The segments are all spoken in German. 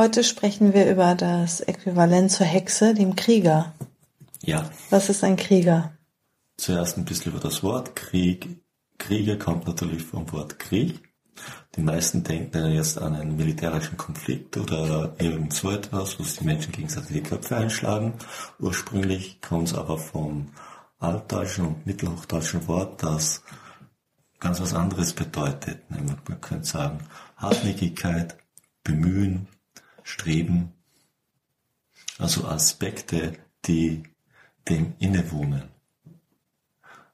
Heute sprechen wir über das Äquivalent zur Hexe, dem Krieger. Ja. Was ist ein Krieger? Zuerst ein bisschen über das Wort Krieg. Krieger kommt natürlich vom Wort Krieg. Die meisten denken jetzt an einen militärischen Konflikt oder irgend so etwas, wo sich die Menschen gegenseitig die Köpfe einschlagen. Ursprünglich kommt es aber vom altdeutschen und mittelhochdeutschen Wort, das ganz was anderes bedeutet. Man könnte sagen Hartnäckigkeit, Bemühen, Streben. Also Aspekte, die dem innewohnen.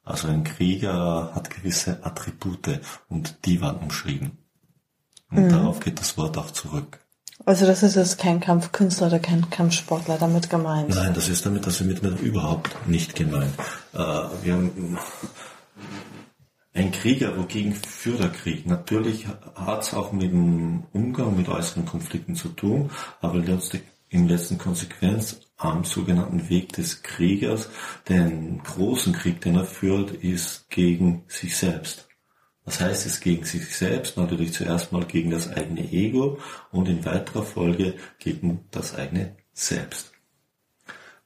Also ein Krieger hat gewisse Attribute und die waren umschrieben. Und mhm. darauf geht das Wort auch zurück. Also das ist jetzt kein Kampfkünstler oder kein Kampfsportler damit gemeint? Nein, das ist damit, das ist mit überhaupt nicht gemeint. Äh, wir haben ein Krieger, wogegen führt der Krieg? Natürlich hat es auch mit dem Umgang mit äußeren Konflikten zu tun, aber in letzter Konsequenz am sogenannten Weg des Kriegers. Den großen Krieg, den er führt, ist gegen sich selbst. Was heißt es gegen sich selbst? Natürlich zuerst mal gegen das eigene Ego und in weiterer Folge gegen das eigene Selbst.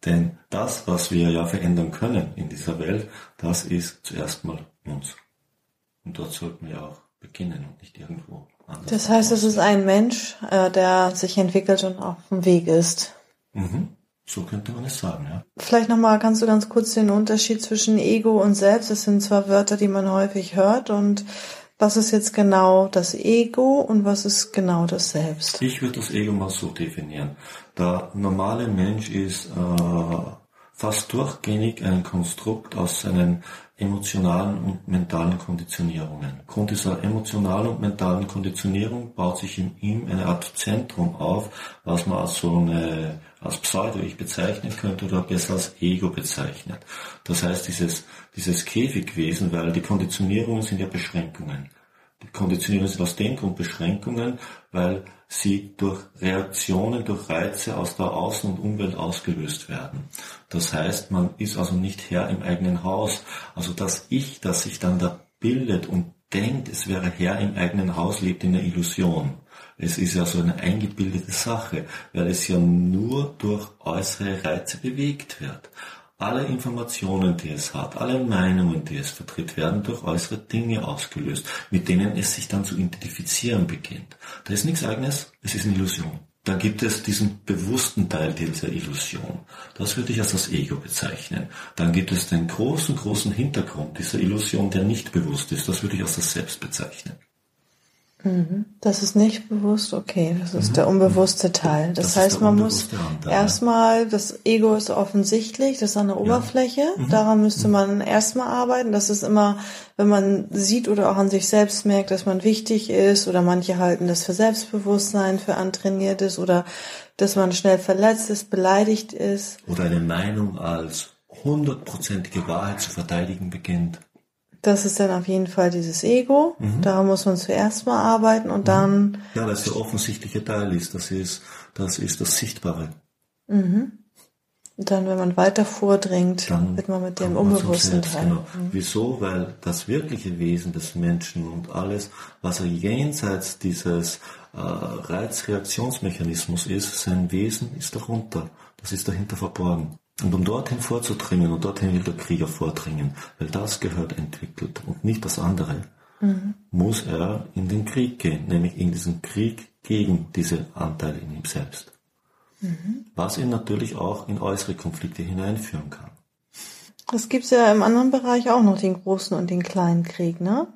Denn das, was wir ja verändern können in dieser Welt, das ist zuerst mal uns. Und dort sollten wir auch beginnen und nicht irgendwo anders. Das heißt, es ist ein Mensch, äh, der sich entwickelt und auf dem Weg ist. Mhm. So könnte man es sagen, ja. Vielleicht nochmal, kannst du ganz kurz den Unterschied zwischen Ego und Selbst, das sind zwar Wörter, die man häufig hört und was ist jetzt genau das Ego und was ist genau das Selbst? Ich würde das Ego mal so definieren. Der normale Mensch ist äh, fast durchgängig ein Konstrukt aus seinen emotionalen und mentalen Konditionierungen. Aufgrund dieser emotionalen und mentalen Konditionierung baut sich in ihm eine Art Zentrum auf, was man als so eine, als Pseudo-Ich bezeichnen könnte oder besser als Ego bezeichnet. Das heißt, dieses, dieses Käfigwesen, weil die Konditionierungen sind ja Beschränkungen. Konditionierungen sind aus dem Grund Beschränkungen, weil sie durch Reaktionen, durch Reize aus der Außen- und Umwelt ausgelöst werden. Das heißt, man ist also nicht Herr im eigenen Haus. Also das Ich, das sich dann da bildet und denkt, es wäre Herr im eigenen Haus, lebt in der Illusion. Es ist ja so eine eingebildete Sache, weil es ja nur durch äußere Reize bewegt wird. Alle Informationen, die es hat, alle Meinungen, die es vertritt, werden durch äußere Dinge ausgelöst, mit denen es sich dann zu identifizieren beginnt. Da ist nichts eigenes, es ist eine Illusion. Dann gibt es diesen bewussten Teil dieser Illusion. Das würde ich als das Ego bezeichnen. Dann gibt es den großen, großen Hintergrund dieser Illusion, der nicht bewusst ist. Das würde ich als das Selbst bezeichnen. Mhm. Das ist nicht bewusst, okay, das ist mhm. der unbewusste Teil. Das, das heißt, man muss erstmal, das Ego ist offensichtlich, das ist an der Oberfläche, ja. mhm. daran müsste mhm. man erstmal arbeiten. Das ist immer, wenn man sieht oder auch an sich selbst merkt, dass man wichtig ist oder manche halten das für Selbstbewusstsein, für antrainiert ist oder dass man schnell verletzt ist, beleidigt ist. Oder eine Meinung als hundertprozentige Wahrheit zu verteidigen beginnt. Das ist dann auf jeden Fall dieses Ego. Mhm. Da muss man zuerst mal arbeiten und mhm. dann. Ja, weil es der offensichtliche Teil ist. Das ist, das ist das Sichtbare. Mhm. Und dann, wenn man weiter vordringt, dann wird man mit dem Unbewussten Teil. Genau. Mhm. Wieso? Weil das wirkliche Wesen des Menschen und alles, was er jenseits dieses äh, Reizreaktionsmechanismus ist, sein Wesen ist darunter. Das ist dahinter verborgen. Und um dorthin vorzudringen, und dorthin will der Krieger vordringen, weil das gehört entwickelt und nicht das andere, mhm. muss er in den Krieg gehen, nämlich in diesen Krieg gegen diese Anteile in ihm selbst. Mhm. Was ihn natürlich auch in äußere Konflikte hineinführen kann. Das gibt's ja im anderen Bereich auch noch, den großen und den kleinen Krieg, ne?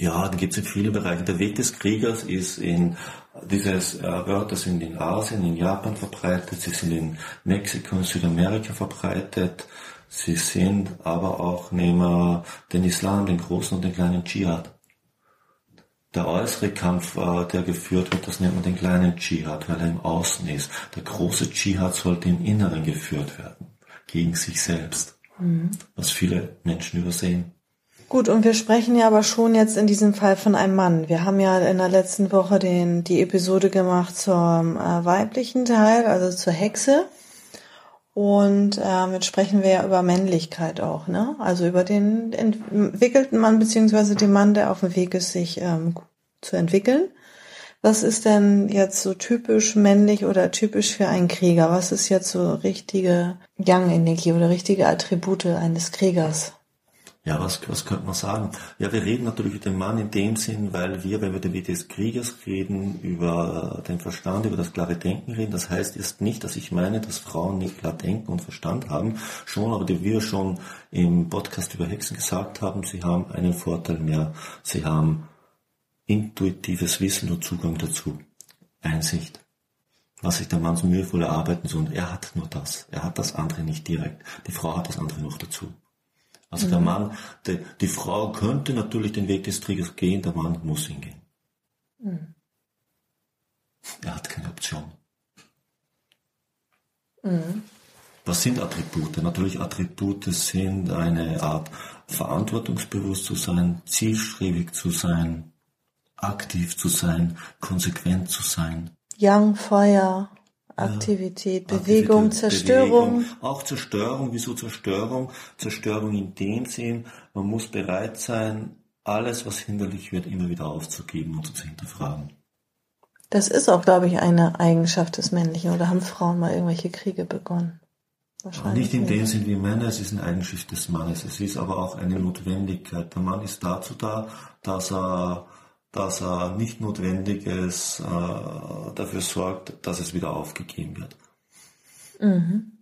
Ja, da gibt es in vielen Bereichen. Der Weg des Kriegers ist in dieses äh, Wörter sind in Asien, in Japan verbreitet, sie sind in Mexiko und Südamerika verbreitet. Sie sind aber auch, nehmen wir den Islam, den großen und den kleinen Dschihad. Der äußere Kampf, äh, der geführt wird, das nennt man den kleinen Dschihad, weil er im Außen ist. Der große Dschihad sollte im Inneren geführt werden, gegen sich selbst, mhm. was viele Menschen übersehen. Gut, und wir sprechen ja aber schon jetzt in diesem Fall von einem Mann. Wir haben ja in der letzten Woche den, die Episode gemacht zum äh, weiblichen Teil, also zur Hexe. Und ähm, jetzt sprechen wir ja über Männlichkeit auch, ne? Also über den entwickelten Mann beziehungsweise den Mann, der auf dem Weg ist, sich ähm, zu entwickeln. Was ist denn jetzt so typisch männlich oder typisch für einen Krieger? Was ist jetzt so richtige Yang-Energie oder richtige Attribute eines Kriegers? Ja, was, was könnte man sagen? Ja, wir reden natürlich über den Mann in dem Sinn, weil wir, wenn wir den Weg des Kriegers reden, über den Verstand, über das klare Denken reden. Das heißt jetzt nicht, dass ich meine, dass Frauen nicht klar denken und Verstand haben. Schon, aber wie wir schon im Podcast über Hexen gesagt haben, sie haben einen Vorteil mehr. Sie haben intuitives Wissen und Zugang dazu. Einsicht. Was sich der Mann so mühevoll erarbeiten soll. Und er hat nur das. Er hat das andere nicht direkt. Die Frau hat das andere noch dazu. Also mhm. der Mann, die, die, Frau könnte natürlich den Weg des Triggers gehen, der Mann muss hingehen. Mhm. Er hat keine Option. Mhm. Was sind Attribute? Natürlich Attribute sind eine Art verantwortungsbewusst zu sein, zielstrebig zu sein, aktiv zu sein, konsequent zu sein. Young Feuer. Aktivität, Bewegung, Aktivität, Zerstörung. Bewegung, auch Zerstörung. Wieso Zerstörung? Zerstörung in dem Sinn, man muss bereit sein, alles, was hinderlich wird, immer wieder aufzugeben und zu hinterfragen. Das ist auch, glaube ich, eine Eigenschaft des Männlichen. Oder haben Frauen mal irgendwelche Kriege begonnen? Wahrscheinlich nicht in dem Sinn wie Männer, es ist eine Eigenschaft des Mannes. Es ist aber auch eine Notwendigkeit. Der Mann ist dazu da, dass er dass er nicht Notwendiges äh, dafür sorgt, dass es wieder aufgegeben wird. Mhm.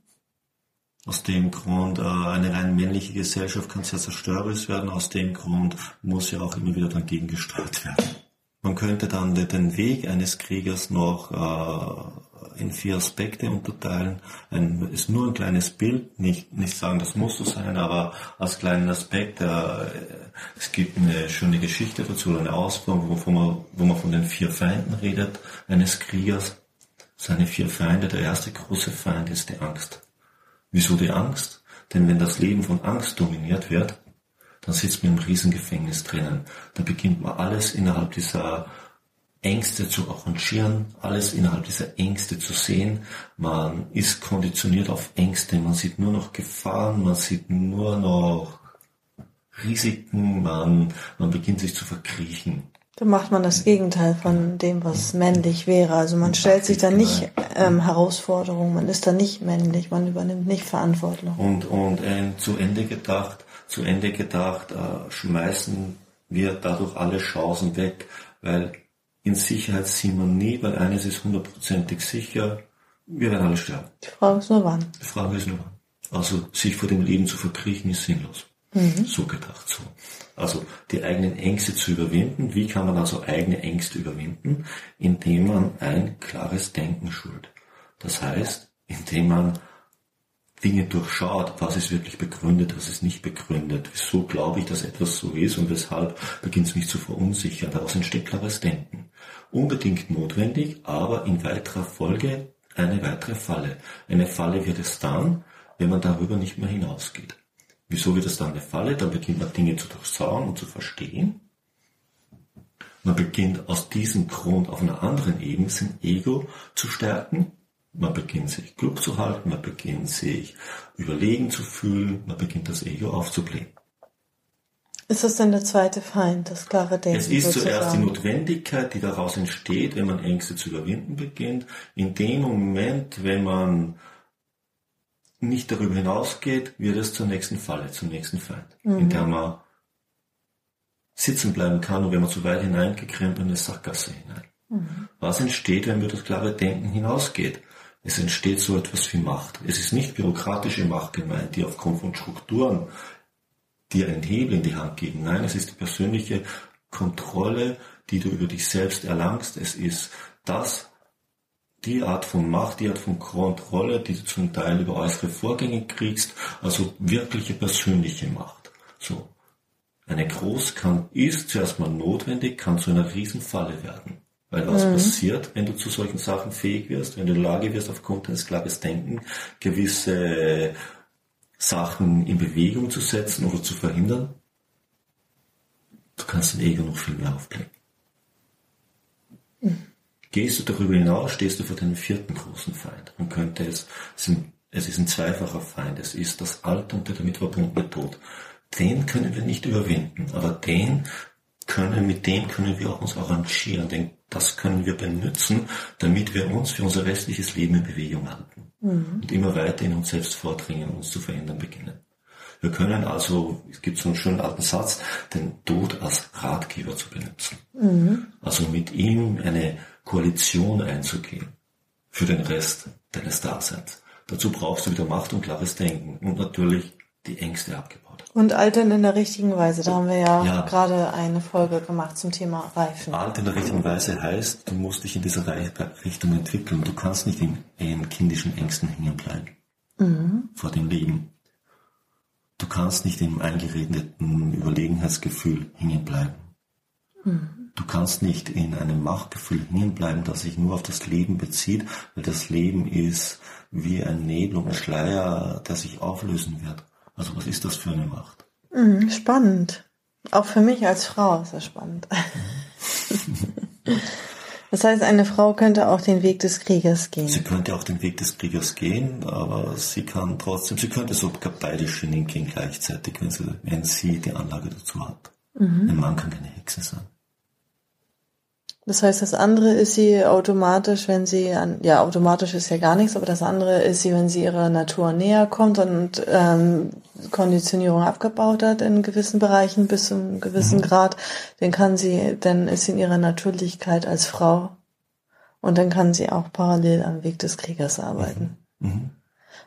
Aus dem Grund, äh, eine rein männliche Gesellschaft kann sehr zerstörerisch werden. Aus dem Grund muss ja auch immer wieder dagegen gesteuert werden. Man könnte dann den Weg eines Kriegers noch äh, in vier Aspekte unterteilen. Ein, ist nur ein kleines Bild, nicht, nicht sagen, das muss so sein, aber als kleinen Aspekt, äh, es gibt eine schöne Geschichte dazu, eine Ausführung, wo, man, wo man von den vier Feinden redet, eines Kriegers. Seine vier Feinde, der erste große Feind ist die Angst. Wieso die Angst? Denn wenn das Leben von Angst dominiert wird, dann sitzt man im Riesengefängnis drinnen. Da beginnt man alles innerhalb dieser Ängste zu arrangieren, alles innerhalb dieser Ängste zu sehen. Man ist konditioniert auf Ängste, man sieht nur noch Gefahren, man sieht nur noch Risiken, man, man beginnt sich zu verkriechen. Da macht man das Gegenteil von dem, was männlich wäre. Also man stellt sich da nicht ähm, Herausforderungen, man ist da nicht männlich, man übernimmt nicht Verantwortung. Und, und äh, zu Ende gedacht, zu Ende gedacht, äh, schmeißen wir dadurch alle Chancen weg, weil in Sicherheit sind wir nie, weil eines ist hundertprozentig sicher, wir werden alle sterben. Die Frage ist nur wann. Die Frage ist nur wann. Also sich vor dem Leben zu verkriechen ist sinnlos. Mhm. So gedacht so. Also die eigenen Ängste zu überwinden. Wie kann man also eigene Ängste überwinden? Indem man ein klares Denken schult. Das heißt, indem man Dinge durchschaut, was ist wirklich begründet, was ist nicht begründet, wieso glaube ich, dass etwas so ist und weshalb beginnt es mich zu verunsichern. Daraus entsteht klares Denken. Unbedingt notwendig, aber in weiterer Folge eine weitere Falle. Eine Falle wird es dann, wenn man darüber nicht mehr hinausgeht. Wieso wird es dann eine Falle? Dann beginnt man Dinge zu durchschauen und zu verstehen. Man beginnt aus diesem Grund auf einer anderen Ebene sein Ego zu stärken man beginnt sich klug zu halten, man beginnt sich überlegen zu fühlen, man beginnt das Ego aufzublähen. Ist das denn der zweite Feind, das klare Denken? Es ist sozusagen? zuerst die Notwendigkeit, die daraus entsteht, wenn man Ängste zu überwinden beginnt. In dem Moment, wenn man nicht darüber hinausgeht, wird es zur nächsten Falle, zum nächsten Feind, mhm. in der man sitzen bleiben kann und wenn man zu weit hineingekrempelt in eine Sackgasse hinein. Mhm. Was entsteht, wenn wir das klare Denken hinausgeht? Es entsteht so etwas wie Macht. Es ist nicht bürokratische Macht gemeint, die aufgrund von Strukturen dir einen Hebel in die Hand geben. Nein, es ist die persönliche Kontrolle, die du über dich selbst erlangst. Es ist das, die Art von Macht, die Art von Kontrolle, die du zum Teil über äußere Vorgänge kriegst, also wirkliche persönliche Macht. So. Eine Groß kann, ist zuerst mal notwendig, kann zu einer Riesenfalle werden. Weil was mhm. passiert, wenn du zu solchen Sachen fähig wirst, wenn du in der Lage wirst, aufgrund deines klares Denken gewisse Sachen in Bewegung zu setzen oder zu verhindern? Du kannst dein Ego noch viel mehr aufblähen. Mhm. Gehst du darüber hinaus, stehst du vor deinem vierten großen Feind. Man könnte es, es ist ein zweifacher Feind. Es ist das Alter und der damit verbundene Tod. Den können wir nicht überwinden, aber den können, mit dem können wir auch uns arrangieren, denn das können wir benutzen, damit wir uns für unser restliches Leben in Bewegung halten mhm. und immer weiter in uns selbst vordringen, uns zu verändern beginnen. Wir können also, es gibt so einen schönen alten Satz, den Tod als Ratgeber zu benutzen. Mhm. Also mit ihm eine Koalition einzugehen für den Rest deines Daseins. Dazu brauchst du wieder Macht und klares Denken und natürlich die Ängste abgebaut. Und altern in der richtigen Weise. Da haben wir ja, ja, gerade eine Folge gemacht zum Thema Reifen. Altern in der richtigen Weise heißt, du musst dich in dieser Richtung entwickeln. Du kannst nicht in, in kindischen Ängsten hängen bleiben. Mhm. Vor dem Leben. Du kannst nicht im eingeredeten Überlegenheitsgefühl hängen bleiben. Mhm. Du kannst nicht in einem Machtgefühl hängen bleiben, das sich nur auf das Leben bezieht, weil das Leben ist wie ein Nebel und ein Schleier, der sich auflösen wird. Also was ist das für eine Macht? Mhm, spannend. Auch für mich als Frau ist das spannend. Das heißt, eine Frau könnte auch den Weg des Kriegers gehen. Sie könnte auch den Weg des Kriegers gehen, aber sie kann trotzdem, sie könnte sogar beide Schienen gehen gleichzeitig, wenn sie, wenn sie die Anlage dazu hat. Mhm. Ein Mann kann keine Hexe sein. Das heißt, das andere ist sie automatisch, wenn sie an, ja, automatisch ist ja gar nichts, aber das andere ist sie, wenn sie ihrer Natur näher kommt und ähm, Konditionierung abgebaut hat in gewissen Bereichen bis zu einem gewissen mhm. Grad, dann kann sie, dann ist sie in ihrer Natürlichkeit als Frau und dann kann sie auch parallel am Weg des Kriegers arbeiten. Mhm. Mhm.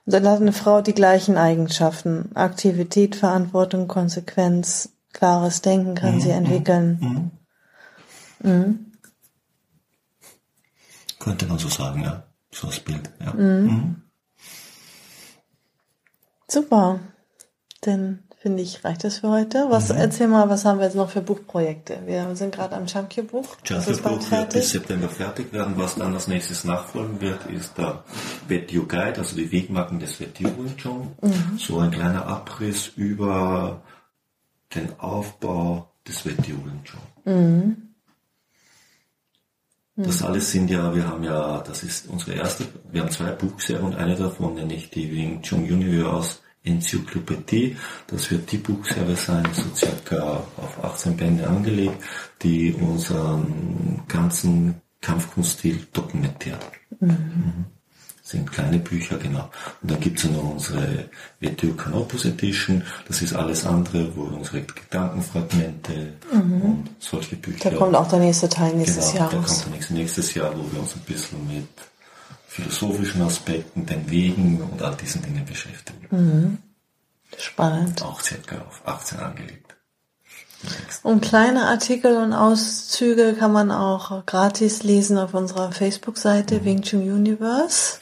Und dann hat eine Frau die gleichen Eigenschaften. Aktivität, Verantwortung, Konsequenz, klares Denken kann mhm. sie entwickeln. Könnte man so sagen, ja. So das Bild, ja. Mhm. Mhm. Super. Dann finde ich, reicht das für heute. Was, mhm. erzähl mal, was haben wir jetzt noch für Buchprojekte? Wir sind gerade am Champion-Buch. Champion-Buch wird bis September fertig werden. Was dann als nächstes nachfolgen wird, ist der Wetiu Guide, also die Wegmarken des Wetiu Wing mhm. So ein kleiner Abriss über den Aufbau des Wetiu Wing Mhm. Das alles sind ja, wir haben ja, das ist unsere erste, wir haben zwei Buchserien und eine davon nenne ich die Wing Chun Universe Enzyklopädie. Das wird die Buchserie sein, so circa auf 18 Bände angelegt, die unseren ganzen Kampfkunststil dokumentiert. Mhm. Mhm sind kleine Bücher, genau. Und dann gibt es noch unsere Video Canopus Edition, das ist alles andere, wo unsere Gedankenfragmente mhm. und solche Bücher. Da kommt auch der nächste Teil nächstes genau, Jahr. Da kommt der nächste, nächstes Jahr, wo wir uns ein bisschen mit philosophischen Aspekten, den Wegen und all diesen Dingen beschäftigen. Mhm. Spannend. Auch circa auf 18 angelegt. Und kleine Artikel und Auszüge kann man auch gratis lesen auf unserer Facebook-Seite mhm. Wing Chun Universe.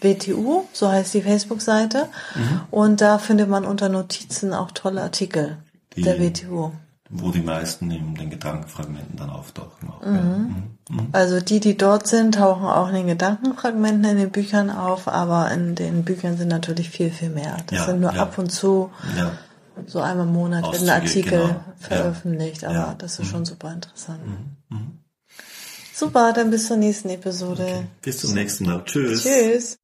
WTU, so heißt die Facebook-Seite. Mhm. Und da findet man unter Notizen auch tolle Artikel die, der WTU. Wo die meisten in den Gedankenfragmenten dann auftauchen. Auch, mhm. Ja. Mhm. mhm. Also die, die dort sind, tauchen auch in den Gedankenfragmenten in den Büchern auf, aber in den Büchern sind natürlich viel, viel mehr. Das ja, sind nur ja. ab und zu so einmal im Monat wird ein Artikel genau. veröffentlicht, aber das ist schon mhm. super interessant. Super, dann bis zur nächsten Episode. Okay. Bis zum nächsten Mal. Tschüss. Tschüss.